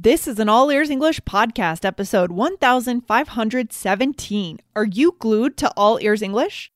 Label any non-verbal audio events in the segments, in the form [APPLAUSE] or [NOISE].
This is an All Ears English podcast, episode 1517. Are you glued to All Ears English?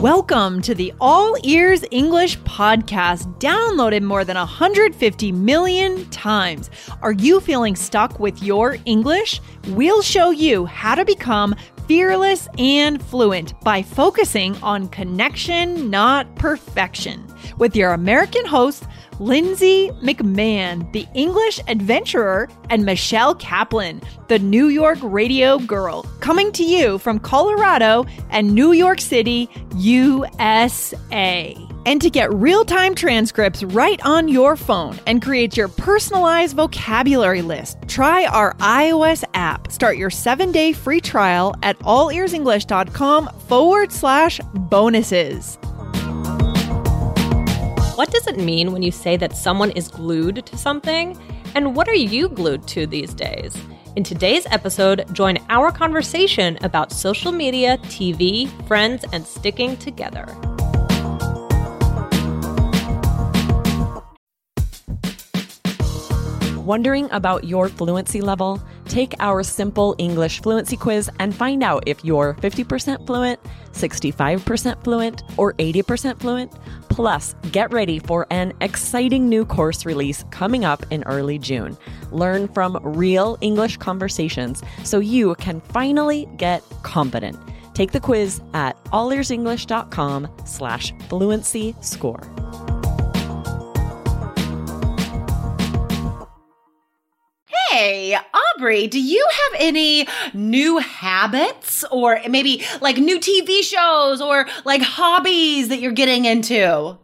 Welcome to the All Ears English podcast, downloaded more than 150 million times. Are you feeling stuck with your English? We'll show you how to become fearless and fluent by focusing on connection, not perfection. With your American host, Lindsay McMahon, the English adventurer, and Michelle Kaplan, the New York radio girl, coming to you from Colorado and New York City, USA. And to get real time transcripts right on your phone and create your personalized vocabulary list, try our iOS app. Start your seven day free trial at allearsenglish.com forward slash bonuses. What does it mean when you say that someone is glued to something? And what are you glued to these days? In today's episode, join our conversation about social media, TV, friends, and sticking together. Wondering about your fluency level? Take our simple English fluency quiz and find out if you're 50% fluent, 65% fluent, or 80% fluent. Plus, get ready for an exciting new course release coming up in early June. Learn from real English conversations so you can finally get competent. Take the quiz at allearsenglish.com slash fluency score. Aubrey, do you have any new habits or maybe like new TV shows or like hobbies that you're getting into?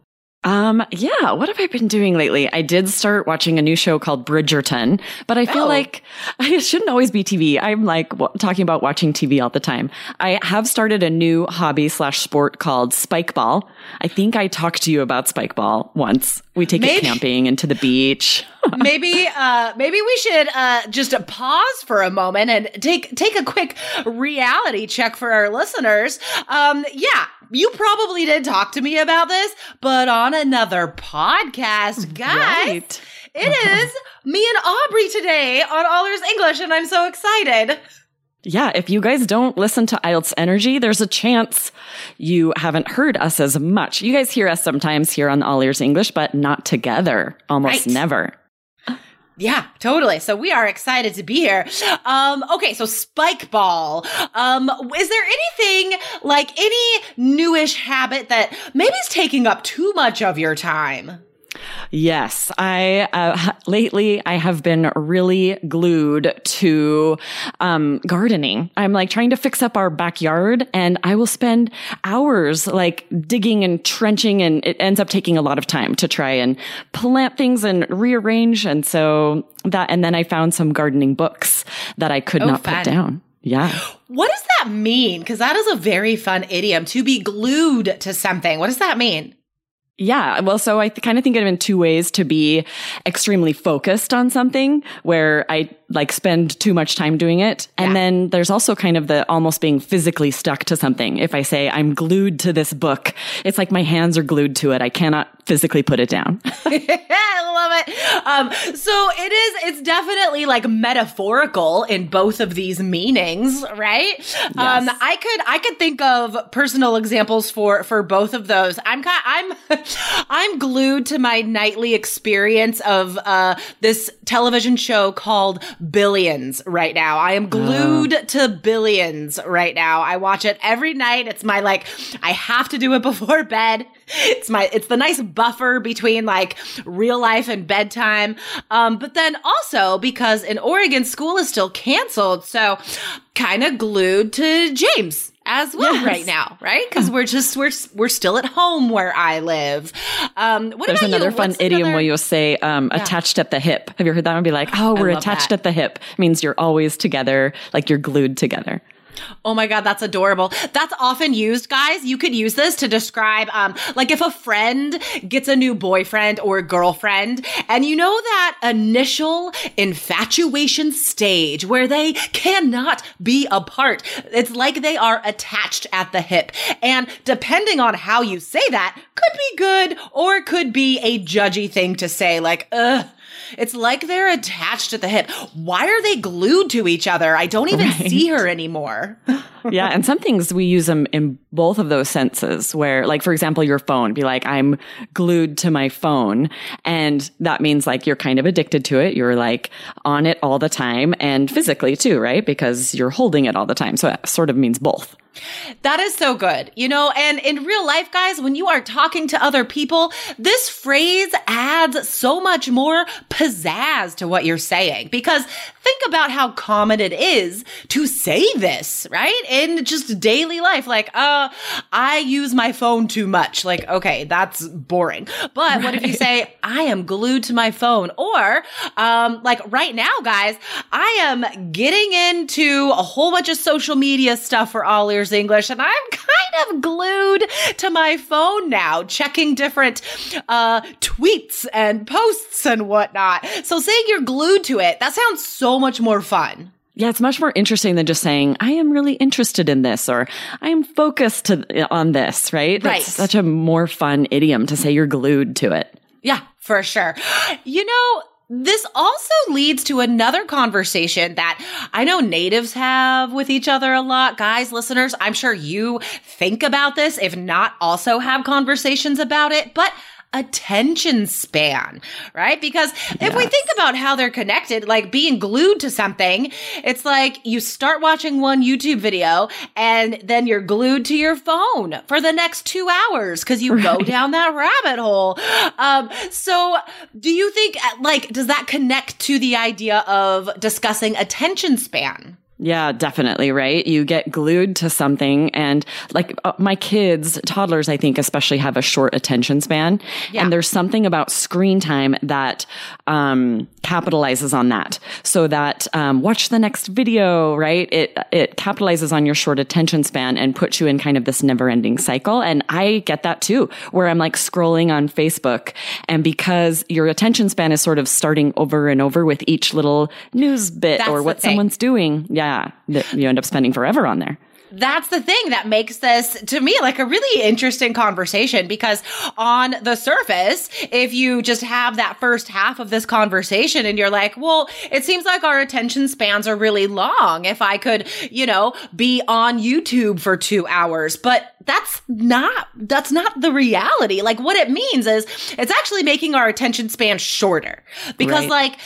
Um, yeah, what have I been doing lately? I did start watching a new show called Bridgerton, but I feel Oh. like [LAUGHS] it shouldn't always be TV. I'm like w- talking about watching TV all the time. I have started a new hobby slash sport called spike ball. I think I talked to you about spike ball once. We take Maybe- it camping and to the beach. [LAUGHS] maybe uh maybe we should uh just pause for a moment and take take a quick reality check for our listeners. Um yeah, you probably did talk to me about this, but on another podcast, [LAUGHS] guys. Right. It is me and Aubrey today on All Ears English and I'm so excited. Yeah, if you guys don't listen to IELTS Energy, there's a chance you haven't heard us as much. You guys hear us sometimes here on All Ears English, but not together. Almost Right. never. Yeah, totally. So we are excited to be here. Um, okay, so spike ball. Um, is there anything like any newish habit that maybe is taking up too much of your time? Yes, I uh, [LAUGHS] lately I have been really glued to um, gardening. I'm like trying to fix up our backyard, and I will spend hours like digging and trenching, and it ends up taking a lot of time to try and plant things and rearrange. And so that, and then I found some gardening books that I could Oh, not fun. put down. Yeah. What does that mean? Because that is a very fun idiom to be glued to something. What does that mean? Yeah. Well, so I th- kind of think of it in two ways to be extremely focused on something where I like spend too much time doing it. And Yeah. then there's also kind of the almost being physically stuck to something. If I say I'm glued to this book, it's like my hands are glued to it. I cannot physically put it down. [LAUGHS] I love it. Um, so it is, it's definitely like metaphorical in both of these meanings, right? Um, I could, I could think of personal examples for, for both of those. I'm kind, I'm, I'm glued to my nightly experience of, uh, this television show called Billions right now. I am glued to Billions right now. I watch it every night. It's my like, I have to do it [LAUGHS] before bed. It's my, it's the nice buffer between like real life and bedtime. Um, but then also because in Oregon, school is still canceled. So kind of glued to James as well Yes. right now, right? Because we're just, we're, we're still at home where I live. Um, what There's about you? another fun What's idiom another- where you'll say um, attached at the hip. Have you heard that one? Be like, oh, we're attached that. at the hip. means you're always together, like you're glued together. Oh my God, that's adorable. That's often used, guys. You could use this to describe, um, like if a friend gets a new boyfriend or girlfriend, and you know that initial infatuation stage where they cannot be apart. It's like they are attached at the hip. And depending on how you say that, could be good or could be a judgy thing to say, like. It's like they're attached at the hip. Why are they glued to each other? I don't even right. see her anymore. [LAUGHS] yeah. And some things we use them in both of those senses where, like, for example, your phone, be like, I'm glued to my phone. And that means like you're kind of addicted to it. You're like on it all the time and physically too, right? Because you're holding it all the time. So it sort of means both. That is so good. You know, and in real life, guys, when you are talking to other people, this phrase adds so much more pizzazz to what you're saying. Because think about how common it is to say this, right? In just daily life. Like, uh, I use my phone too much. Like, okay, that's boring. But right. what if you say, I am glued to my phone? Or, um, like right now, guys, I am getting into a whole bunch of social media stuff for all ears English, and I'm kind of glued to my phone now, checking different uh, tweets and posts and whatnot. So saying you're glued to it, that sounds so much more fun. Yeah, it's much more interesting than just saying, I am really interested in this or I am focused to, on this, right? That's right. such a more fun idiom to say you're glued to it. Yeah, for sure. You know, this also leads to another conversation that I know natives have with each other a lot. Guys, listeners, I'm sure you think about this, if not also have conversations about it, but attention span, right? Because if yes. we think about how they're connected, like being glued to something, it's like you start watching one YouTube video and then you're glued to your phone for the next two hours because you right. go down that rabbit hole. Um, so do you think, like, does that connect to the idea of discussing attention span? Yeah, definitely. Right. You get glued to something and like uh, my kids, toddlers, I think especially have a short attention span. Yeah. And there's something about screen time that, um, capitalizes on that so that, um, watch the next video, right? It, it capitalizes on your short attention span and puts you in kind of this never ending cycle. And I get that too, where I'm like scrolling on Facebook and because your attention span is sort of starting over and over with each little news bit That's or what someone's doing. Yeah yeah, that you end up spending forever on there that's the thing that makes this to me like a really interesting conversation because on the surface, if you just have that first half of this conversation and you're like, well, it seems like our attention spans are really long. If I could, you know, be on YouTube for two hours, but that's not that's not the reality. Like what it means is it's actually making our attention span shorter because right. like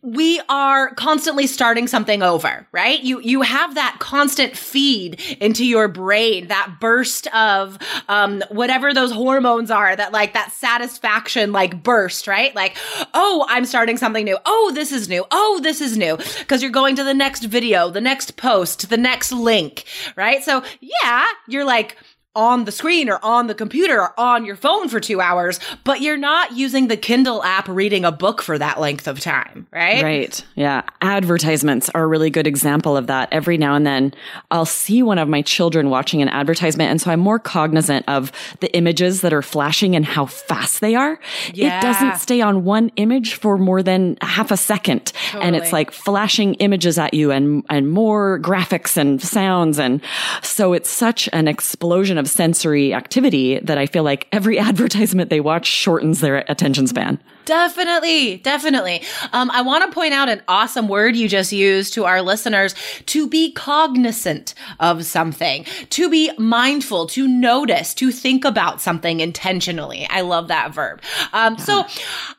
we are constantly starting something over, right? You you have that constant feed into your brain, that burst of um whatever those hormones are, that like that satisfaction like burst, right? Like, oh, I'm starting something new. Oh, this is new. Oh, this is new. Because you're going to the next video, the next post, the next link, right? So yeah, you're like on the screen or on the computer or on your phone for two hours, but you're not using the Kindle app reading a book for that length of time, right? Right. Yeah. Advertisements are a really good example of that. Every now and then I'll see one of my children watching an advertisement. And so I'm more cognizant of the images that are flashing and how fast they are. Yeah. It doesn't stay on one image for more than half a second. Totally. And it's like flashing images at you and, and more graphics and sounds. And so it's such an explosion of sensory activity that I feel like every [LAUGHS] advertisement they watch shortens their attention span. Definitely, definitely. Um, I want to point out an awesome word you just used to our listeners to be cognizant of something, to be mindful, to notice, to think about something intentionally. I love that verb. Um, yeah. So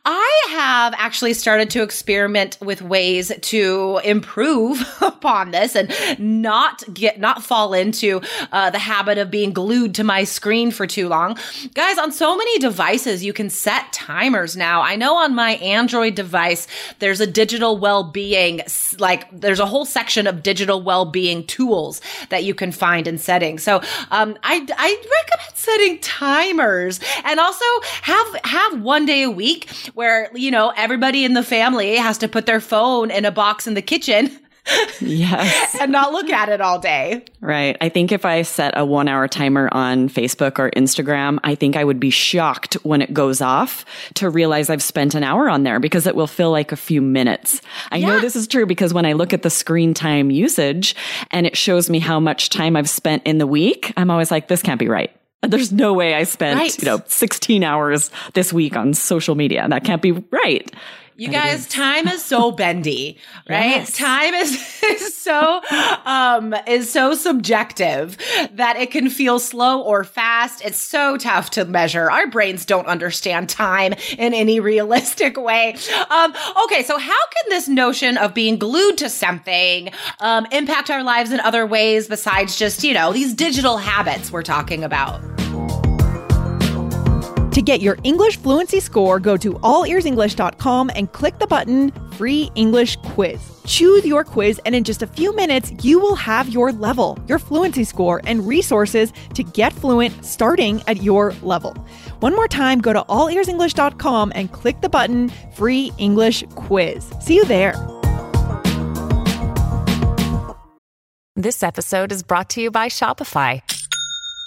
I have actually started to experiment with ways to improve [LAUGHS] upon this and not get, not fall into uh, the habit of being glued to my screen for too long. Guys, on so many devices, you can set timers now. I know on my Android device, there's a digital well-being, like there's a whole section of digital well-being tools that you can find in settings. So, um, I, I recommend setting timers and also have, have one day a week where, you know, everybody in the family has to put their phone in a box in the kitchen [LAUGHS] Yes. and not look at it all day. Right. I think if I set a one hour timer on Facebook or Instagram, I think I would be shocked when it goes off to realize I've spent an hour on there because it will feel like a few minutes. I yeah. know this is true because when I look at the screen time usage and it shows me how much time I've spent in the week, I'm always like, this can't be right. There's no way I spent, right. you know, 16 hours this week on social media. That can't be right. You guys, time is so bendy, [LAUGHS] right? Yes. Time is, [LAUGHS] is so um is so subjective that it can feel slow or fast. It's so tough to measure. Our brains don't understand time in any realistic way. Um, okay, so how can this notion of being glued to something um, impact our lives in other ways besides just, you know, these digital habits we're talking about? To get your English fluency score, go to allearsenglish.com and click the button Free English Quiz. Choose your quiz, and in just a few minutes, you will have your level, your fluency score, and resources to get fluent starting at your level. One more time, go to allearsenglish.com and click the button Free English Quiz. See you there. This episode is brought to you by Shopify.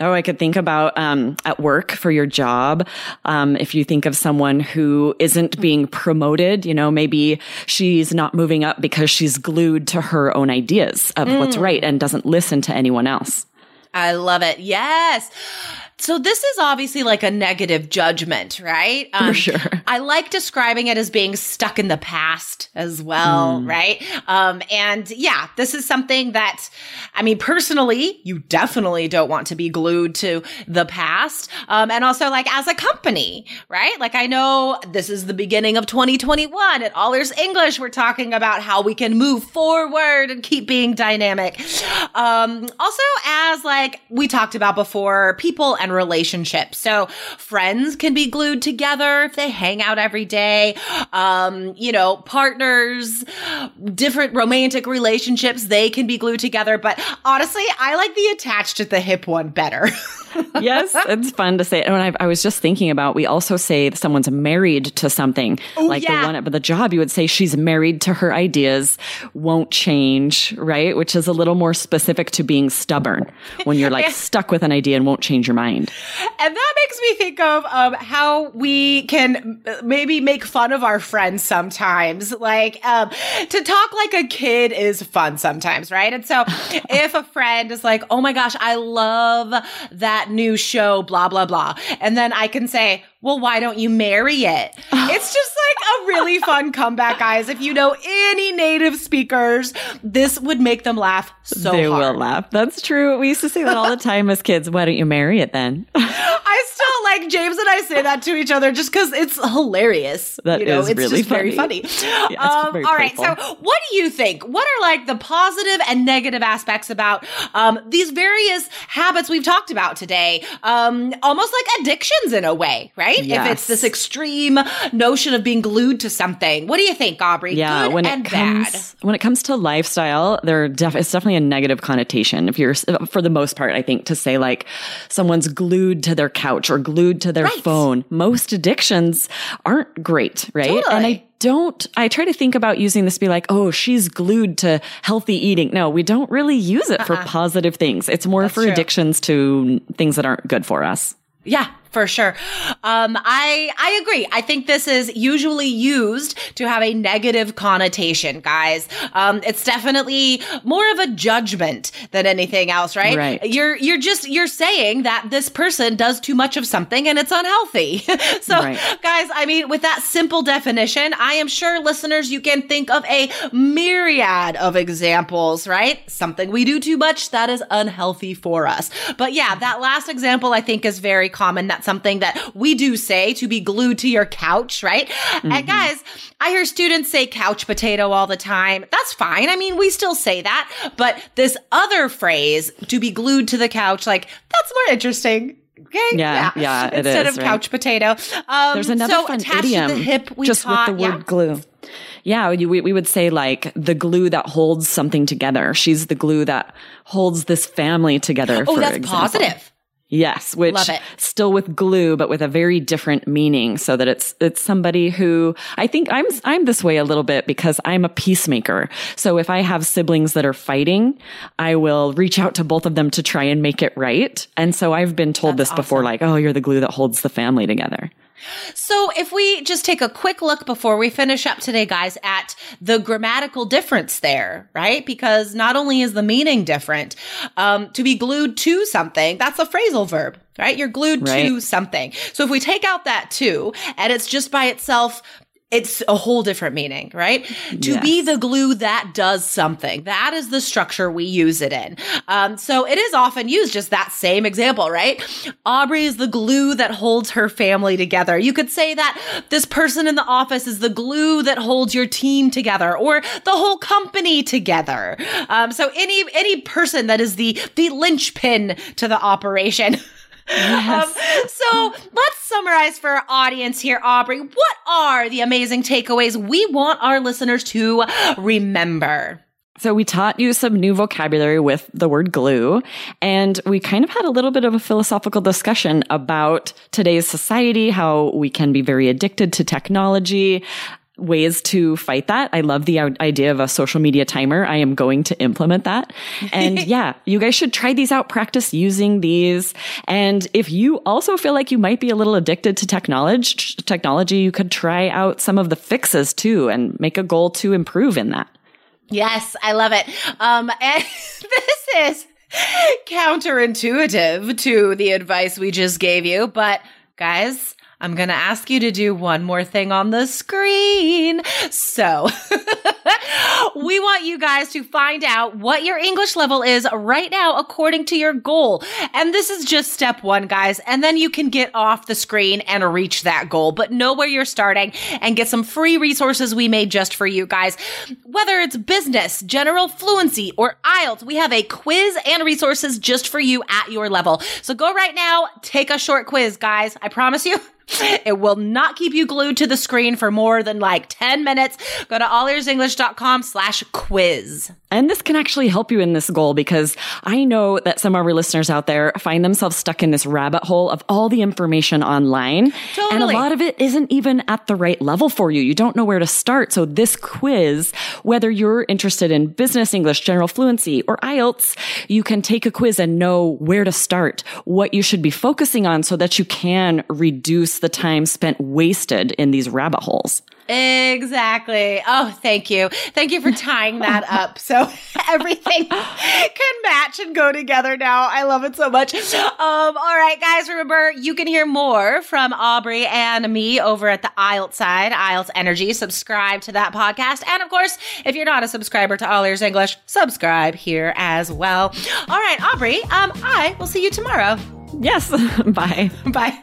Oh, I could think about um, at work for your job. Um, if you think of someone who isn't being promoted, you know, maybe she's not moving up because she's glued to her own ideas of mm. what's right and doesn't listen to anyone else. I love it. Yes. So this is obviously like a negative judgment, right? Um, For sure. I like describing it as being stuck in the past as well, mm. right? Um, and yeah, this is something that, I mean, personally, you definitely don't want to be glued to the past. Um, and also like as a company, right? Like I know this is the beginning of 2021 at All Ears English. We're talking about how we can move forward and keep being dynamic. Um, also as like we talked about before, people and and relationships. So friends can be glued together if they hang out every day. Um, you know, partners, different romantic relationships, they can be glued together. But honestly, I like the attached at the hip one better. [LAUGHS] yes, it's fun to say. And I, I, was just thinking about, we also say someone's married to something, Ooh, like yeah. the one at the job. You would say she's married to her ideas, won't change, right? Which is a little more specific to being stubborn when you're like [LAUGHS] stuck with an idea and won't change your mind. And that makes me think of um, how we can maybe make fun of our friends sometimes. Like um, to talk like a kid is fun sometimes, right? And so [LAUGHS] if a friend is like, "Oh my gosh, I love that." New show, blah, blah, blah. And then I can say, well, why don't you marry it? [SIGHS] it's just like a really fun comeback, guys. If you know any native speakers, this would make them laugh so they hard. will laugh. That's true. We used to say that all the [LAUGHS] time as kids. Why don't you marry it then? [LAUGHS] I still like James and I say that to each other just because it's hilarious. That you know, is it's really just funny. very funny. [LAUGHS] Yeah, um, very all right. So, what do you think? What are like the positive and negative aspects about um, these various habits we've talked about today? Um, almost like addictions in a way, right? Yes. If it's this extreme notion of being glued to something. What do you think, Aubrey? Yeah, Good when and it comes bad. when it comes to lifestyle, there def- it's definitely a negative connotation. If you're, for the most part, I think to say like someone's glued to their couch or glued to their Right. phone. Most addictions aren't great, right? Totally. And I don't, I try to think about using this to be like, oh, she's glued to healthy eating. No, we don't really use it for uh-uh. positive things. It's more for true. addictions to things that aren't good for us. Yeah, for sure. Um, I I agree. I think this is usually used to have a negative connotation, guys. Um, it's definitely more of a judgment than anything else, right? Right. You're you're just you're saying that this person does too much of something and it's unhealthy. [LAUGHS] so, Right. guys, I mean, with that simple definition, I am sure listeners you can think of a myriad of examples, right? Something we do too much that is unhealthy for us. But yeah, that last example I think is very common. That's something that we do say to be glued to your couch, right? And guys, I hear students say couch potato all the time. That's fine. I mean, we still say that, but this other phrase to be glued to the couch, like that's more interesting. Okay. Yeah, yeah, it Instead is, of right. couch potato. Um, There's another so fun idiom hip we just taught, with the word yeah. glue. Yeah, we, we would say like the glue that holds something together. She's the glue that holds this family together. Oh, that's example. positive. Yes, which still with glue, but with a very different meaning so that it's, it's somebody who I think I'm, I'm this way a little bit because I'm a peacemaker. So if I have siblings that are fighting, I will reach out to both of them to try and make it right. And so I've been told That's this before, like, oh, you're the glue that holds the family together. So, if we just take a quick look before we finish up today, guys, at the grammatical difference there, right? Because not only is the meaning different, um, to be glued to something, that's a phrasal verb, right? You're glued right. to something. So, if we take out that to, and it's just by itself it's a whole different meaning, right? To yes. be the glue that does something. That is the structure we use it in. Um, so it is often used just that same example, right? Aubrey is the glue that holds her family together. You could say that this person in the office is the glue that holds your team together or the whole company together. Um, so any, any person that is the, the linchpin to the operation. [LAUGHS] Yes. Um, so let's summarize for our audience here, Aubrey. What are the amazing takeaways we want our listeners to remember? So we taught you some new vocabulary with the word glue, and we kind of had a little bit of a philosophical discussion about today's society, how we can be very addicted to technology, ways to fight that. I love the idea of a social media timer. I am going to implement that. And [LAUGHS] yeah, you guys should try these out, practice using these. And if you also feel like you might be a little addicted to technology, technology, you could try out some of the fixes too and make a goal to improve in that. Yes, I love it. Um, [LAUGHS] and this is counterintuitive to the advice we just gave you, but guys, I'm going to ask you to do one more thing on the screen. So [LAUGHS] we want you guys to find out what your English level is right now according to your goal. And this is just step one, guys. And then you can get off the screen and reach that goal, but know where you're starting and get some free resources we made just for you guys. Whether it's business, general fluency, or IELTS, we have a quiz and resources just for you at your level. So go right now, take a short quiz, guys. I promise you. [LAUGHS] It will not keep you glued to the screen for more than like 10 minutes. Go to allearsenglish.com slash quiz. And this can actually help you in this goal because I know that some of our listeners out there find themselves stuck in this rabbit hole of all the information online. Totally. And a lot of it isn't even at the right level for you. You don't know where to start. So this quiz, whether you're interested in business English, general fluency, or IELTS, you can take a quiz and know where to start, what you should be focusing on so that you can reduce the time spent wasted in these rabbit holes. Exactly. Oh, thank you. Thank you for tying that [LAUGHS] up. So [LAUGHS] everything can match and go together now. I love it so much. Um, all right, guys, remember you can hear more from Aubrey and me over at the IELTS side, IELTS Energy. Subscribe to that podcast. And of course, if you're not a subscriber to All Ears English, subscribe here as well. All right, Aubrey, um, I will see you tomorrow. Yes. [LAUGHS] Bye. Bye.